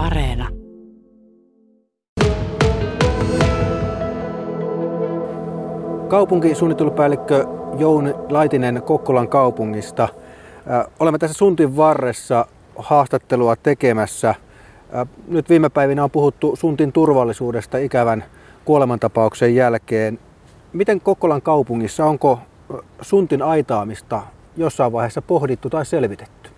Areena. Kaupunkisuunnittelupäällikkö Jouni Laitinen Kokkolan kaupungista. Olemme tässä Suntin varressa haastattelua tekemässä. Nyt viime päivinä on puhuttu Suntin turvallisuudesta ikävän kuolemantapauksen jälkeen. Miten Kokkolan kaupungissa, onko Suntin aitaamista jossain vaiheessa pohdittu tai selvitetty?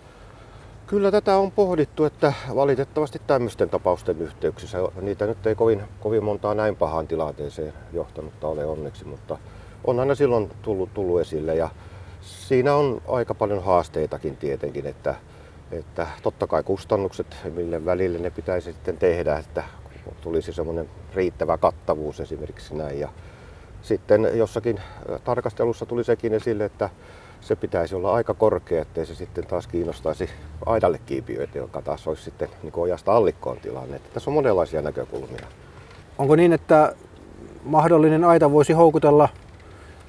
Kyllä tätä on pohdittu, että valitettavasti tämmöisten tapausten yhteyksissä, niitä nyt ei kovin, kovin montaa näin pahaan tilanteeseen johtanutta ole onneksi, mutta on aina silloin tullut, tullut esille ja siinä on aika paljon haasteitakin tietenkin, että, että totta kai kustannukset, mille välille ne pitäisi sitten tehdä, että tulisi semmoinen riittävä kattavuus esimerkiksi näin. Ja sitten jossakin tarkastelussa tuli sekin esille, että se pitäisi olla aika korkea, ettei se sitten taas kiinnostaisi aidalle kiipiöitä, joka taas olisi sitten niin ojasta allikkoon tilanne. Että tässä on monenlaisia näkökulmia. Onko niin, että mahdollinen aita voisi houkutella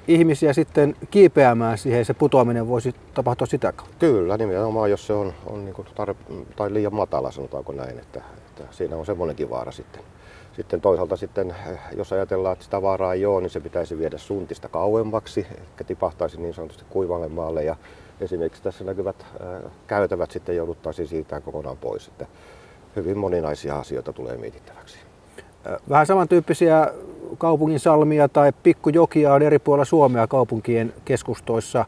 ihmisiä sitten kiipeämään siihen, se putoaminen voisi tapahtua sitä kautta? Kyllä, nimenomaan jos se on, on niin tar- tai liian matala, sanotaanko näin, että, että siinä on semmoinenkin vaara sitten. Sitten toisaalta sitten, jos ajatellaan, että sitä vaaraa ei ole, niin se pitäisi viedä suntista kauemmaksi, eli tipahtaisi niin sanotusti kuivalle maalle. Ja esimerkiksi tässä näkyvät käytävät sitten jouduttaisiin siitä kokonaan pois. Että hyvin moninaisia asioita tulee mietittäväksi. Vähän samantyyppisiä kaupungin salmia tai pikkujokia on eri puolilla Suomea kaupunkien keskustoissa.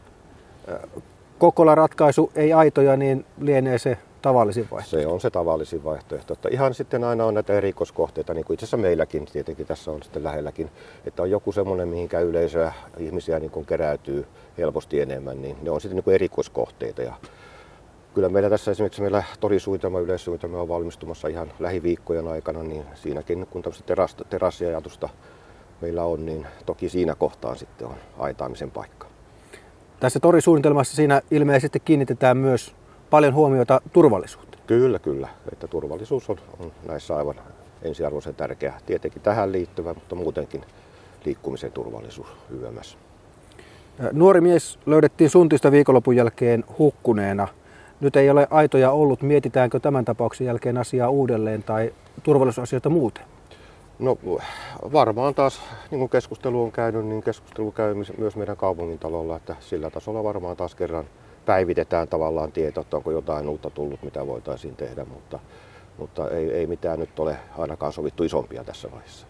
Kokola ratkaisu ei aitoja, niin lienee se tavallisin vaihtoehto? Se on se tavallisin vaihtoehto. Että ihan sitten aina on näitä erikoiskohteita, niin kuin itse asiassa meilläkin tietenkin tässä on sitten lähelläkin, että on joku semmoinen, mihinkä yleisöä, ihmisiä niin kuin keräytyy helposti enemmän, niin ne on sitten niin kuin erikoiskohteita. Ja kyllä meillä tässä esimerkiksi meillä torisuunnitelma, yleissuunnitelma on valmistumassa ihan lähiviikkojen aikana, niin siinäkin kun tämmöistä teras, terassiajatusta meillä on, niin toki siinä kohtaan sitten on aitaamisen paikka. Tässä torisuunnitelmassa siinä ilmeisesti kiinnitetään myös paljon huomiota turvallisuuteen. Kyllä, kyllä. Että turvallisuus on, on näissä aivan ensiarvoisen tärkeä. Tietenkin tähän liittyvä, mutta muutenkin liikkumisen turvallisuus YMS. Nuori mies löydettiin suntista viikonlopun jälkeen hukkuneena. Nyt ei ole aitoja ollut. Mietitäänkö tämän tapauksen jälkeen asiaa uudelleen tai turvallisuusasioita muuten? No varmaan taas, niin kuin keskustelu on käynyt, niin keskustelu käy myös meidän kaupungin talolla, että sillä tasolla varmaan taas kerran päivitetään tavallaan tieto, että onko jotain uutta tullut, mitä voitaisiin tehdä, mutta, mutta ei, ei mitään nyt ole ainakaan sovittu isompia tässä vaiheessa.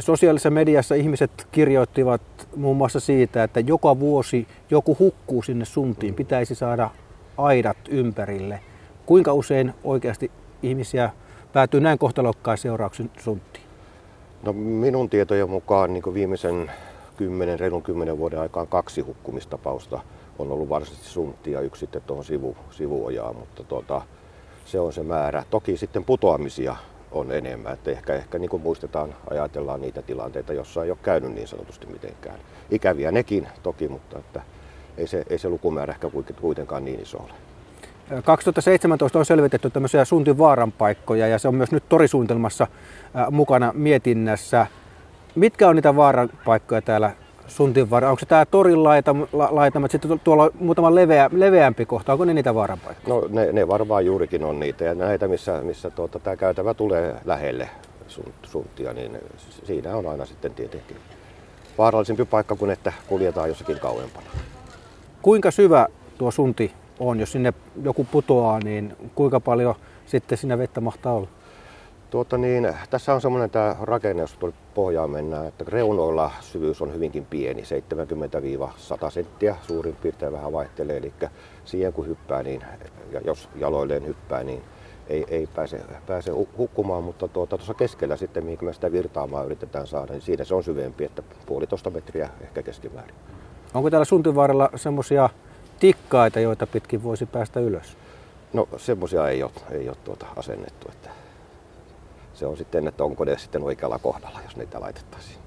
Sosiaalisessa mediassa ihmiset kirjoittivat muun muassa siitä, että joka vuosi joku hukkuu sinne suntiin, pitäisi saada aidat ympärille. Kuinka usein oikeasti ihmisiä päätyy näin kohtalokkaan seurauksen sunttiin? No minun tietojen mukaan niin viimeisen 10, reilun 10 vuoden aikaan kaksi hukkumistapausta on ollut varsinaisesti suntti ja yksi sitten tuohon sivu, sivuojaan, mutta tuota, se on se määrä. Toki sitten putoamisia on enemmän, että ehkä, ehkä niin kuin muistetaan, ajatellaan niitä tilanteita, jossa ei ole käynyt niin sanotusti mitenkään. Ikäviä nekin toki, mutta että ei, se, ei se lukumäärä ehkä kuitenkaan niin iso ole. 2017 on selvitetty tämmöisiä suntin vaaran paikkoja ja se on myös nyt torisuunnitelmassa mukana mietinnässä. Mitkä on niitä vaaran paikkoja täällä suntin varrella? Onko se tämä torin laitama, laitama sitten tuolla on muutama leveä, leveämpi kohta, onko ne niitä vaaranpaikkoja? No ne, ne varmaan juurikin on niitä ja näitä, missä, missä tuota, tämä käytävä tulee lähelle suntia, niin siinä on aina sitten tietenkin vaarallisempi paikka kuin että kuljetaan jossakin kauempana. Kuinka syvä tuo sunti on, jos sinne joku putoaa, niin kuinka paljon sitten sinne vettä mahtaa olla? Tuota niin, tässä on semmoinen tämä rakenne, jos tuolle pohjaan mennään, että reunoilla syvyys on hyvinkin pieni, 70-100 senttiä suurin piirtein vähän vaihtelee, eli siihen kun hyppää, niin, ja jos jaloilleen hyppää, niin ei, ei pääse, pääse hukkumaan, mutta tuota, tuossa keskellä sitten, mihin me sitä virtaamaan yritetään saada, niin siinä se on syvempi, että puolitoista metriä ehkä keskimäärin. Onko täällä Suntinvaaralla semmoisia tikkaita, joita pitkin voisi päästä ylös? No semmoisia ei ole, ei ole tuota asennettu. Että se on sitten, että onko ne sitten oikealla kohdalla, jos niitä laitettaisiin.